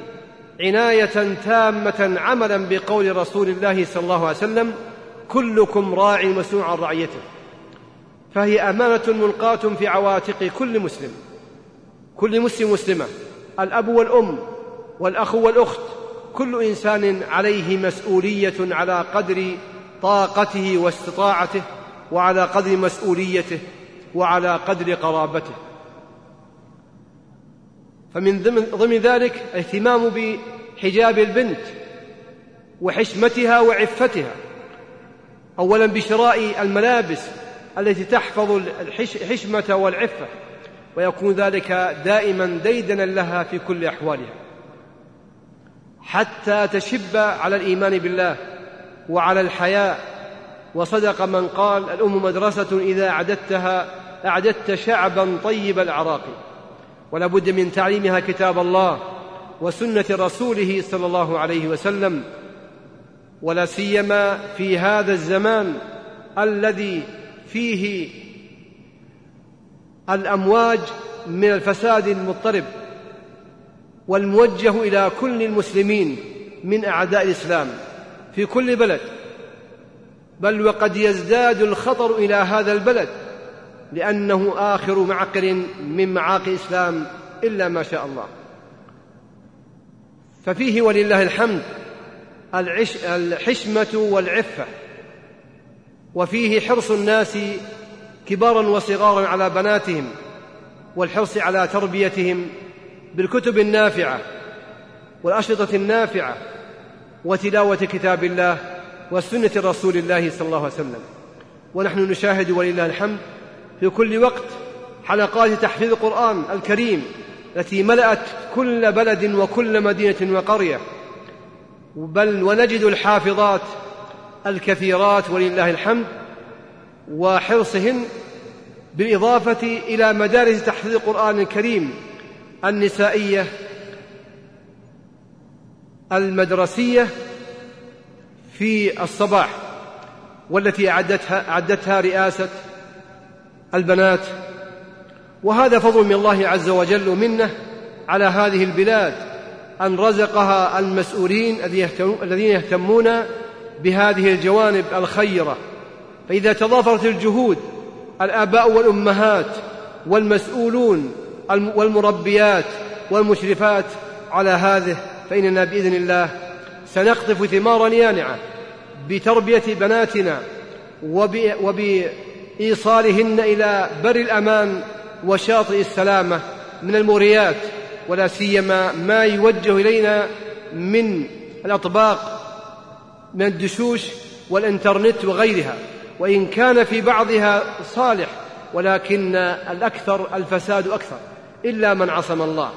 عناية تامة عملا بقول رسول الله صلى الله عليه وسلم كلكم راع مسؤول عن رعيته. فهي أمانة ملقاة في عواتق كل مسلم. كل مسلم مسلمة الأب والأم والأخ والأخت كل إنسان عليه مسؤولية على قدر طاقته واستطاعته وعلى قدر مسؤوليته وعلى قدر قرابته. فمن ضمن, ضمن ذلك اهتمام بحجاب البنت وحشمتها وعفتها. اولا بشراء الملابس التي تحفظ الحشمة والعفة ويكون ذلك دائما ديدنا لها في كل أحوالها. حتى تشب على الإيمان بالله وعلى الحياء وصدق من قال الأم مدرسة إذا أعددتها أعددت شعبا طيب الأعراق. ولا بد من تعليمها كتاب الله وسنة رسوله صلى الله عليه وسلم. ولا سيما في هذا الزمان الذي فيه الأمواج من الفساد المضطرب. والموجه إلى كل المسلمين من أعداء الإسلام في كل بلد. بل وقد يزداد الخطر إلى هذا البلد لأنه آخر معقر من معاقل الإسلام إلا ما شاء الله. ففيه ولله الحمد الحشمة والعفة وفيه حرص الناس كبارا وصغارا على بناتهم والحرص على تربيتهم بالكتب النافعة والأشرطة النافعة وتلاوة كتاب الله وسنة رسول الله صلى الله عليه وسلم. ونحن نشاهد ولله الحمد في كل وقت حلقات تحفيظ القرآن الكريم التي ملأت كل بلد وكل مدينة وقرية. بل ونجد الحافظات الكثيرات ولله الحمد وحرصهن بالإضافة إلى مدارس تحفيظ القرآن الكريم النسائية المدرسية في الصباح والتي أعدتها, أعدتها رئاسة البنات. وهذا فضل من الله عز وجل منه على هذه البلاد أن رزقها المسؤولين الذين يهتمون بهذه الجوانب الخيرة. فإذا تضافرت الجهود الآباء والأمهات والمسؤولون والمربيات والمشرفات على هذه فإننا بإذن الله سنقطف ثمارا يانعة بتربية بناتنا وبإيصالهن إلى بر الأمان وشاطئ السلامة من الموريات ولا سيما ما يوجه إلينا من الأطباق من الدشوش والإنترنت وغيرها. وإن كان في بعضها صالح ولكن الأكثر الفساد أكثر. إلا من عصم الله.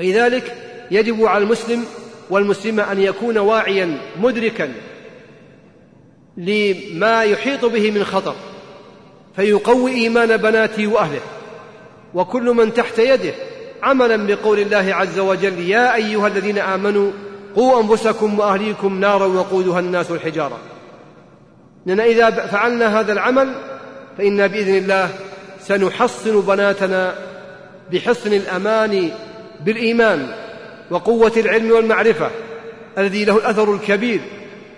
لذلك يجب على المسلم والمسلمة أن يكون واعيا مدركا لما يحيط به من خطر فيقوي إيمان بناته وأهله. وكل من تحت يده عملا بقول الله عز وجل يا أيها الذين آمنوا قوا أنفسكم وأهليكم نارا وقودها الناس والحجارة لأن إذا فعلنا هذا العمل فإنا بإذن الله سنحصن بناتنا بحصن الأمان بالإيمان وقوة العلم والمعرفة الذي له الأثر الكبير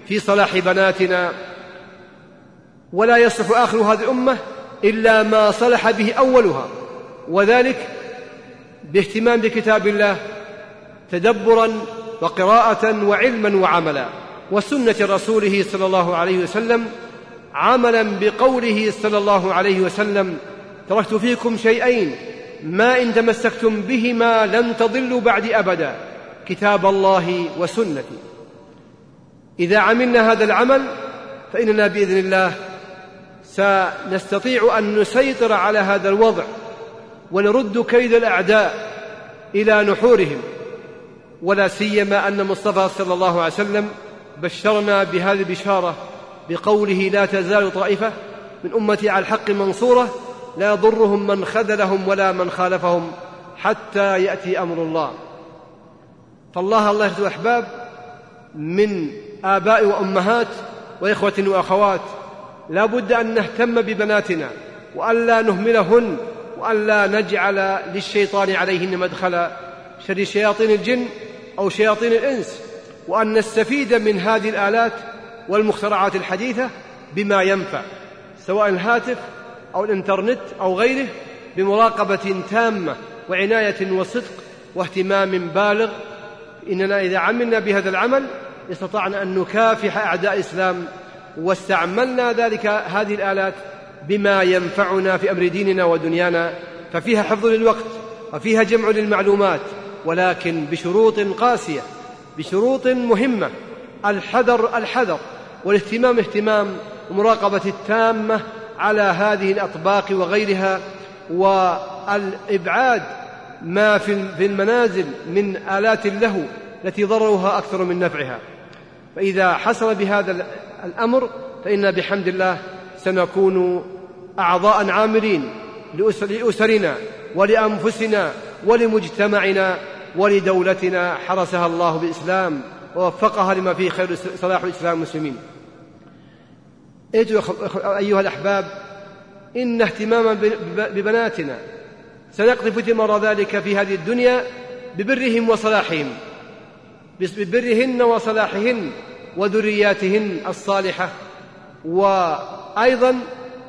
في صلاح بناتنا. ولا يصلح آخر هذه الأمة إلا ما صلح به أولها وذلك باهتمام بكتاب الله تدبرا وقراءة وعلما وعملا وسنة رسوله صلى الله عليه وسلم عملا بقوله صلى الله عليه وسلم تركت فيكم شيئين ما إن تمسكتم بهما لن تضلوا بعد أبدا. كتاب الله وسنتي. إذا عملنا هذا العمل فإننا بإذن الله سنستطيع أن نسيطر على هذا الوضع ونرد كيد الأعداء إلى نحورهم. ولا سيما أن مصطفى صلى الله عليه وسلم بشرنا بهذه البشارة بقوله لا تزال طائفة من أمتي على الحق منصورة لا يضرهم من خذلهم ولا من خالفهم حتى يأتي أمر الله. فالله الله يخذ أحباب من آباء وأمهات وإخوة وأخوات. لا بد أن نهتم ببناتنا وألا نهملهن وألا نجعل للشيطان عليهن مدخلا. شر شياطين الجن أو شياطين الإنس. وأن نستفيد من هذه الآلات والمخترعات الحديثة بما ينفع سواء الهاتف أو الإنترنت أو غيره بمراقبة تامة وعناية وصدق واهتمام بالغ. إننا إذا عملنا بهذا العمل استطعنا أن نكافح أعداء الإسلام واستعملنا ذلك هذه الآلات بما ينفعنا في أمر ديننا ودنيانا ففيها حفظ للوقت وفيها جمع للمعلومات ولكن بشروط قاسية بشروط مهمة الحذر الحذر والاهتمام اهتمام ومراقبة التامة على هذه الأطباق وغيرها والإبعاد ما في المنازل من آلات اللهو التي ضررها أكثر من نفعها. فإذا حصل بهذا الأمر فإنا بحمد الله سنكون أعضاء عاملين لأسرنا ولأنفسنا ولمجتمعنا ولدولتنا. حرسها الله بالإسلام ووفقها لما فيه خير صلاح الإسلام المسلمين أيها الأحباب إن اهتماما ببناتنا سنقذف ثمر ذلك في هذه الدنيا ببرهم وصلاحهم ببرهن وصلاحهن وذرياتهن الصالحة وأيضا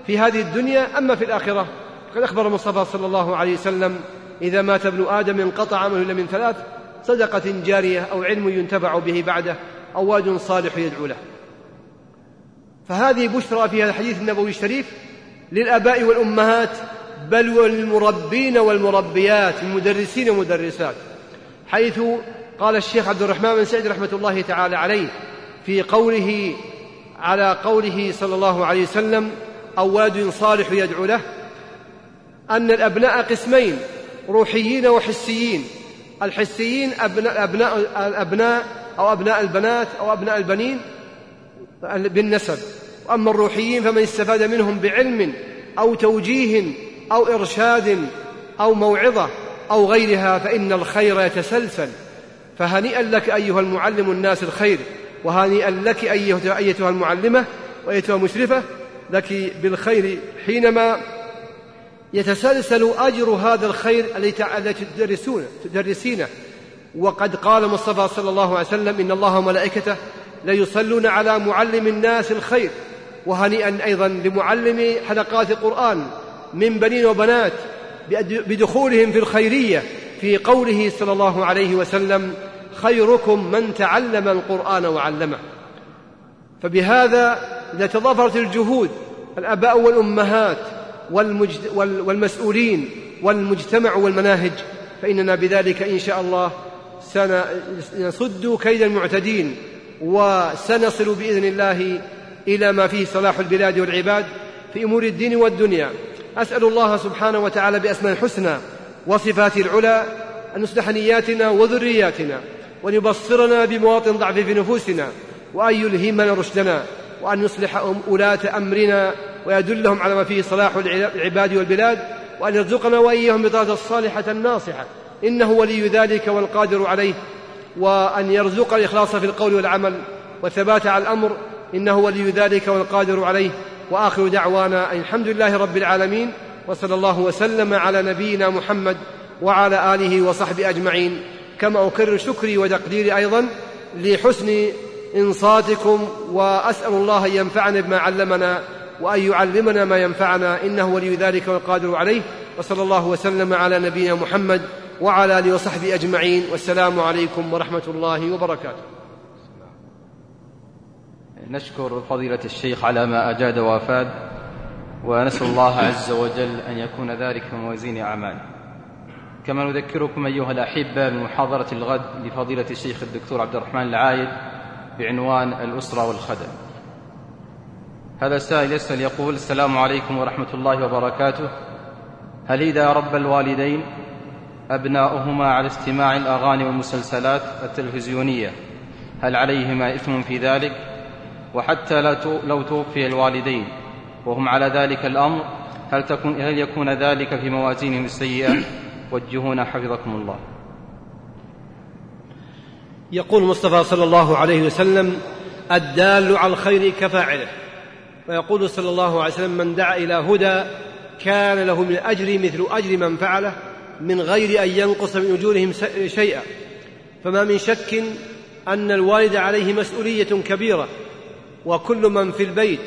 في هذه الدنيا أما في الآخرة قد أخبر المصطفى صلى الله عليه وسلم إذا مات ابن آدم انقطع عمله إلا من ثلاث صدقة جارية أو علم ينتفع به بعده أو واد صالح يدعو له. فهذه بشرى في هذا الحديث النبوي الشريف للآباء والأمهات بل والمربين والمربيات المدرسين والمدرسات. حيث قال الشيخ عبد الرحمن بن سعيد رحمة الله تعالى عليه في قوله على قوله صلى الله عليه وسلم أو ولد صالح يدعو له أن الأبناء قسمين روحيين وحسيين. الحسيين أبناء, أبناء الأبناء أو أبناء البنات أو أبناء البنين بالنسب. وأما الروحيين فمن استفاد منهم بعلم أو توجيه أو إرشاد أو موعظة أو غيرها فإن الخير يتسلسل. فهنيئا لك أيها المعلم الناس الخير وهنيئا لك أيتها المعلمة وأيتها المشرفة لك بالخير حينما يتسلسل أجر هذا الخير التي تدرسونه تدرسينه. وقد قال مصطفى صلى الله عليه وسلم إن الله وملائكته ليصلون على معلم الناس الخير. وهنيئا أيضا لمعلم حلقات القرآن من بنين وبنات بدخولهم في الخيرية في قوله صلى الله عليه وسلم خيركم من تعلم القرآن وعلمه. فبهذا إذا تضافرت الجهود الآباء والأمهات والمسؤولين والمجتمع والمناهج فإننا بذلك إن شاء الله سنصد كيد المعتدين وسنصل بإذن الله إلى ما فيه صلاح البلاد والعباد في أمور الدين والدنيا. أسأل الله سبحانه وتعالى بأسماء الحسنى وصفاته العلى أن يصلح نياتنا وذرياتنا وأن يبصرنا بمواطن ضعف في نفوسنا وأن يلهمنا رشدنا وأن يصلح ولاة أمرنا ويدلهم على ما فيه صلاح العباد والبلاد وأن يرزقنا وإياهم بطاعة الصالحة الناصحة. إنه ولي ذلك والقادر عليه وأن يرزق الإخلاص في القول والعمل والثبات على الأمر إنه ولي ذلك والقادر عليه. وآخر دعوانا أن الحمد لله رب العالمين وصلى الله وسلم على نبينا محمد وعلى آله وصحبه أجمعين. كما أكرر شكري وتقديري أيضا لحسن إنصاتكم وأسأل الله أن ينفعنا بما علمنا وأن يعلمنا ما ينفعنا. إنه ولي ذلك والقادر عليه. وصلى الله وسلم على نبينا محمد وعلى آله وصحبه أجمعين. والسلام عليكم ورحمة الله وبركاته. نشكر فضيلة الشيخ على ما أجاد وأفاد ونسأل الله عز وجل أن يكون ذلك في موازين أعمال. كما نذكركم أيها الأحبة بمحاضرة الغد لفضيلة الشيخ الدكتور عبد الرحمن العايد بعنوان الأسرة والخدم. هذا السائل يسأل يقول السلام عليكم ورحمة الله وبركاته. هل إذا رب الوالدين أبناؤهما على استماع الأغاني والمسلسلات التلفزيونية هل عليهما إثم في ذلك؟ وحتى لو توفي الوالدين. وهم على ذلك الأمر. هل, تكون هل يكون ذلك في موازينهم السيئة؟ وجهونا حفظكم الله. يقول المصطفى صلى الله عليه وسلم الدال على الخير كفاعله. ويقول صلى الله عليه وسلم من دعا إلى هدى كان له من الأجر مثل أجر من فعله من غير أن ينقص من أجورهم شيئا. فما من شك أن الوالد عليه مسؤولية كبيرة. وكل من في البيت.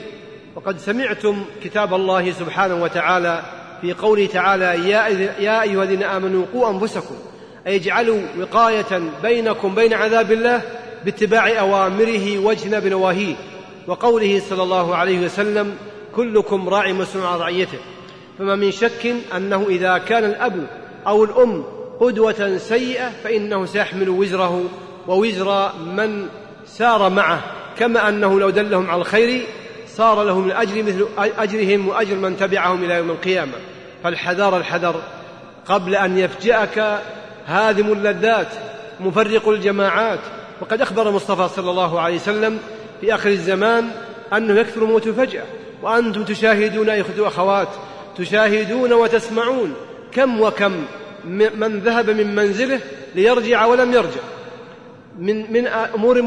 وقد سمعتم كتاب الله سبحانه وتعالى في قوله تعالى يا, أيها الذين آمنوا قوا أنفسكم أي اجعلوا وقاية بينكم بين عذاب الله باتباع أوامره واجتناب نواهيه. وقوله صلى الله عليه وسلم كلكم راع مسؤول عن رعيته. فما من شك أنه إذا كان الأب أو الأم قدوة سيئة فإنه سيحمل وزره ووزر من سار معه. كما أنه لو دلهم على الخير صار لهم الأجر مثل أجرهم وأجر من تبعهم إلى يوم القيامة. فالحذر الحذر قبل أن يفجأك هادم اللذات مفرق الجماعات. وقد أخبر المصطفى صلى الله عليه وسلم في آخر الزمان أنه يكثر الموت فجأة. وأنتم تشاهدون أيها الأخوات تشاهدون وتسمعون كم وكم من ذهب من منزله ليرجع ولم يرجع. من من أمور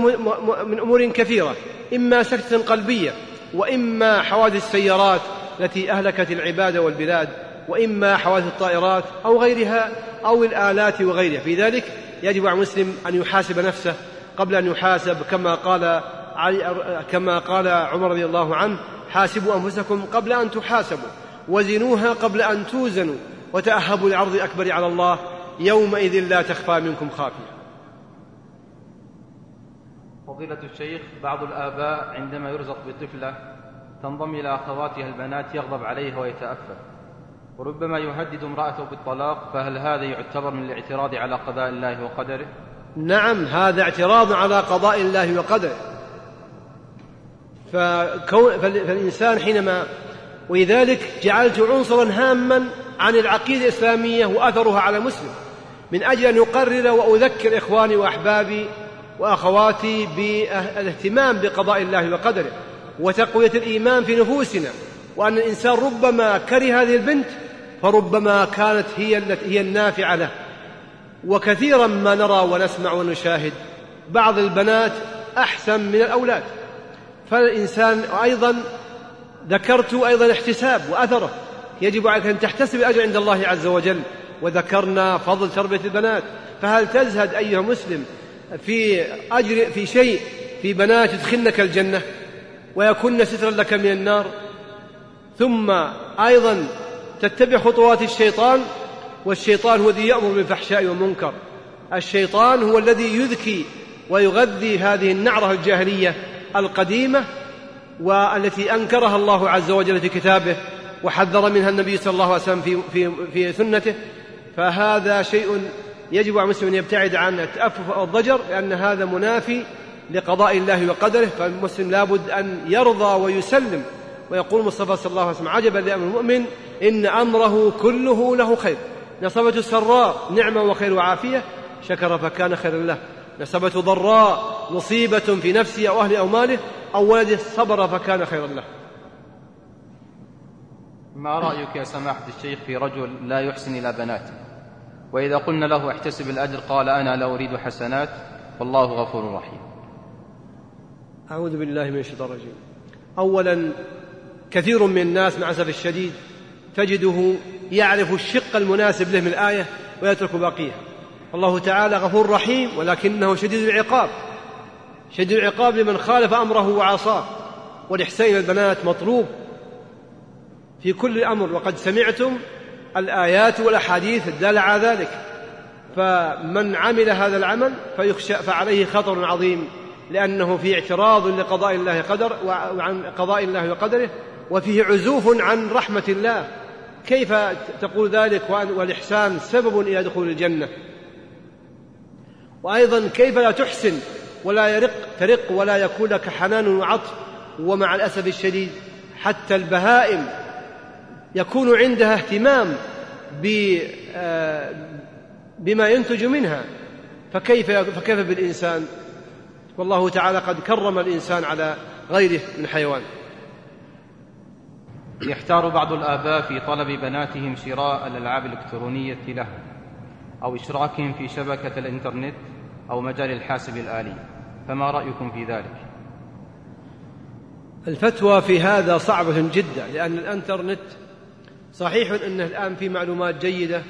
من أمور كثيرة. إما سكته قلبية وإما حوادث السيارات التي أهلكت العباد والبلاد وإما حوادث الطائرات أو غيرها أو الآلات وغيرها. في ذلك يجب على المسلم أن يحاسب نفسه قبل أن يحاسب. كما قال كما قال عمر رضي الله عنه حاسبوا أنفسكم قبل أن تحاسبوا وزنوها قبل أن توزنوا وتأهبوا لعرض الاكبر على الله يومئذ لا تخفى منكم خافية. فضيلة الشيخ بعض الآباء عندما يرزق بطفلة تنضم إلى أخواتها البنات يغضب عليها ويتأفف وربما يهدد امرأته بالطلاق فهل هذا يعتبر من الاعتراض على قضاء الله وقدره؟ نعم هذا اعتراض على قضاء الله وقدره. فكون فالإنسان حينما ولذلك جعلت عنصرا هاما عن العقيدة الإسلامية وأثرها على المسلم من أجل أن أقرر وأذكر إخواني وأحبابي وأخواتي بالاهتمام بقضاء الله وقدره وتقوية الإيمان في نفوسنا وأن الإنسان ربما كره هذه البنت فربما كانت هي التي هي النافعة له. وكثيرا ما نرى ونسمع ونشاهد بعض البنات أحسن من الأولاد. فالإنسان أيضا ذكرت أيضا احتساب وأثره. يجب عليك أن تحتسب الأجر عند الله عز وجل وذكرنا فضل تربية البنات. فهل تزهد أيها مسلم في أجر في شيء في بنات يدخلنك الجنة ويكن سترا لك من النار. ثم أيضا تتبع خطوات الشيطان والشيطان هو الذي يأمر بالفحشاء والمنكر. الشيطان هو الذي يذكي ويغذي هذه النعرة الجاهلية القديمة والتي أنكرها الله عز وجل في كتابه وحذر منها النبي صلى الله عليه وسلم في, في, في سنته. فهذا شيء يجب على المسلم أن يبتعد عن التأفف أو الضجر لأن هذا منافي لقضاء الله وقدره. فالمسلم لابد أن يرضى ويسلم. ويقول المصطفى صلى الله عليه وسلم عجبا لأمر المؤمن إن أمره كله له خير. نصبته سراء نعمة وخير وعافية. شكر فكان خيرا له. نسبته ضراء مصيبة في نفسه أو أهله أو ماله. أو ولده صبر فكان خيرا له. ما رأيك يا سماحة الشيخ في رجل لا يحسن إلى بناته؟ وإذا قلنا له احتسب الأجر قال أنا لا أريد حسنات والله غفور رحيم. أعوذ بالله من الشيطان الرجيم. أولا كثير من الناس مع الأسف الشديد تجده يعرف الشق المناسب له من الآية ويترك باقيها. الله تعالى غفور رحيم ولكنه شديد العقاب. شديد العقاب لمن خالف أمره وعصاه. والإحسان إلى البنات مطلوب في كل أمر. وقد سمعتم الآيات والأحاديث الدالة على ذلك. فمن عمل هذا العمل فيخشى فعليه خطر عظيم لأنه في اعتراض لقضاء الله قدر وعن قضاء الله وقدره وفيه عزوف عن رحمة الله. كيف تقول ذلك والإحسان سبب إلى دخول الجنة؟ وأيضا كيف لا تحسن ولا يرق ترق ولا يكون لك حنان وعطف ومع الأسف الشديد حتى البهائم يكون عندها اهتمام آه، بما ينتج منها. فكيف فكيف بالإنسان؟ والله تعالى قد كرم الإنسان على غيره من حيوان. يحتار بعض الآباء في طلب بناتهم شراء الألعاب الإلكترونية لهم أو إشراكهم في شبكة الإنترنت أو مجال الحاسب الآلي. فما رأيكم في ذلك؟ الفتوى في هذا صعبة جدا لأن الإنترنت صحيح أنه الآن فيه معلومات جيدة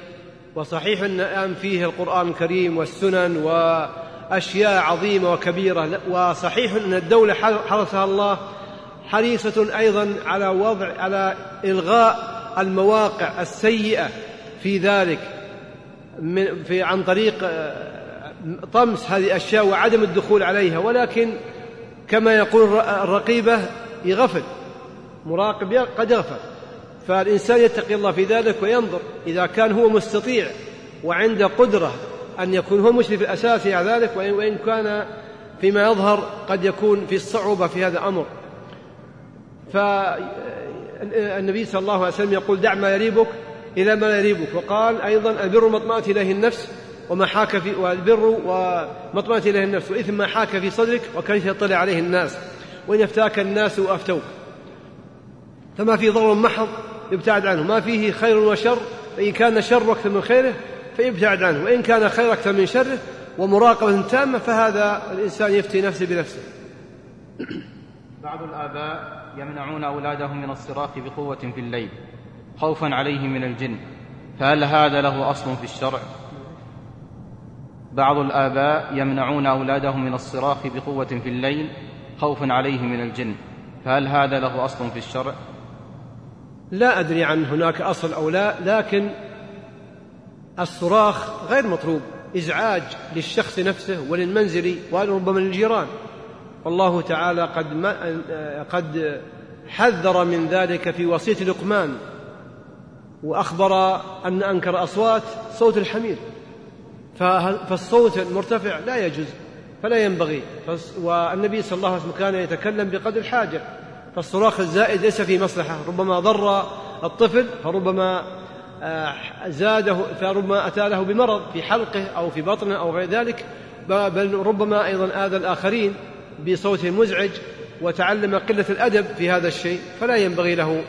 وصحيح أن الآن فيه القرآن الكريم والسنن وأشياء عظيمة وكبيرة وصحيح أن الدولة حرسها الله حريصة أيضا على وضع على إلغاء المواقع السيئة في ذلك في عن طريق طمس هذه الأشياء وعدم الدخول عليها ولكن كما يقول الرقيبة يغفل مراقب قد يغفل. فالإنسان يتقي الله في ذلك وينظر إذا كان هو مستطيع وعنده قدرة أن يكون هو مشرف الأساسي على ذلك وإن كان فيما يظهر قد يكون في الصعوبة في هذا الأمر. فالنبي صلى الله عليه وسلم يقول دع ما يريبك إلى ما لا يريبك. وقال أيضا البر ما إليه النفس وما حاك في والبر وما إليه النفس وإثم ما حاك في صدرك وكان يطلع عليه الناس وإن أفتاك الناس وأفتوك فما في ضرر محض يبتعد عنه. ما فيه خير وشر فإن كان شر أكثر من خيره فيبتعد عنه. وإن كان خير أكثر من شره ومراقبة تامة فهذا الإنسان يفتي نفسه بنفسه. بعض الآباء يمنعون أولادهم من الصراخ بقوة في الليل خوفا عليهم من الجن. فهل هذا له أصل في الشرع؟ بعض الآباء يمنعون أولادهم من الصراخ بقوة في الليل خوفا عليهم من الجن. فهل هذا له أصل في الشرع؟ لا أدري عن هناك أصل أو لا لكن الصراخ غير مطلوب إزعاج للشخص نفسه وللمنزل وربما للجيران. والله تعالى قد ما قد حذر من ذلك في وصية لقمان وأخبر أن أنكر أصوات صوت الحمير. فالصوت المرتفع لا يجوز فلا ينبغي. والنبي صلى الله عليه وسلم كان يتكلم بقدر الحاجة فالصراخ الزائد ليس فيه مصلحة ربما ضر الطفل فربما آه، زاده فربما أتى له بمرض في حلقه أو في بطنه أو غير ذلك بل ربما أيضا آذى الآخرين بصوت مزعج وتعلم قلة الأدب في هذا الشيء فلا ينبغي له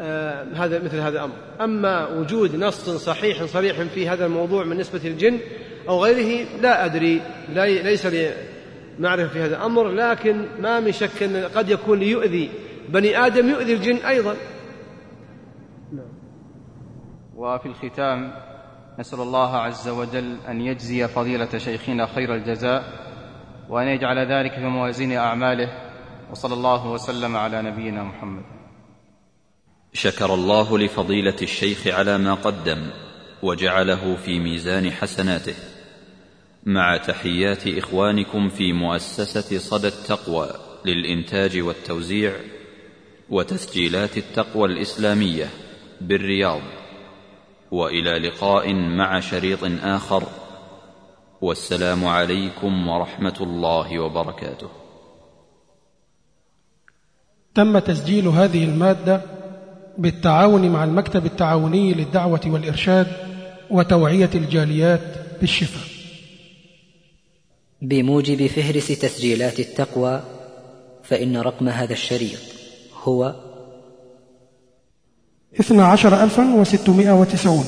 آه، هذا مثل هذا الأمر. أما وجود نص صحيح صريح في هذا الموضوع من نسبة الجن أو غيره لا أدري ليس لي معرفة في هذا الأمر لكن ما من شك أن قد يكون ليؤذي بني آدم يؤذي الجن أيضا. وفي الختام نسأل الله عز وجل أن يجزي فضيلة شيخنا خير الجزاء وأن يجعل ذلك في موازين أعماله وصلى الله وسلم على نبينا محمد. شكر الله لفضيلة الشيخ على ما قدم وجعله في ميزان حسناته. مع تحيات إخوانكم في مؤسسة صدى التقوى للإنتاج والتوزيع وتسجيلات التقوى الإسلامية بالرياض. وإلى لقاء مع شريط آخر. والسلام عليكم ورحمة الله وبركاته. تم تسجيل هذه المادة بالتعاون مع المكتب التعاوني للدعوة والإرشاد وتوعية الجاليات بالشفاء. بموجب فهرس تسجيلات التقوى فإن رقم هذا الشريط هو 12690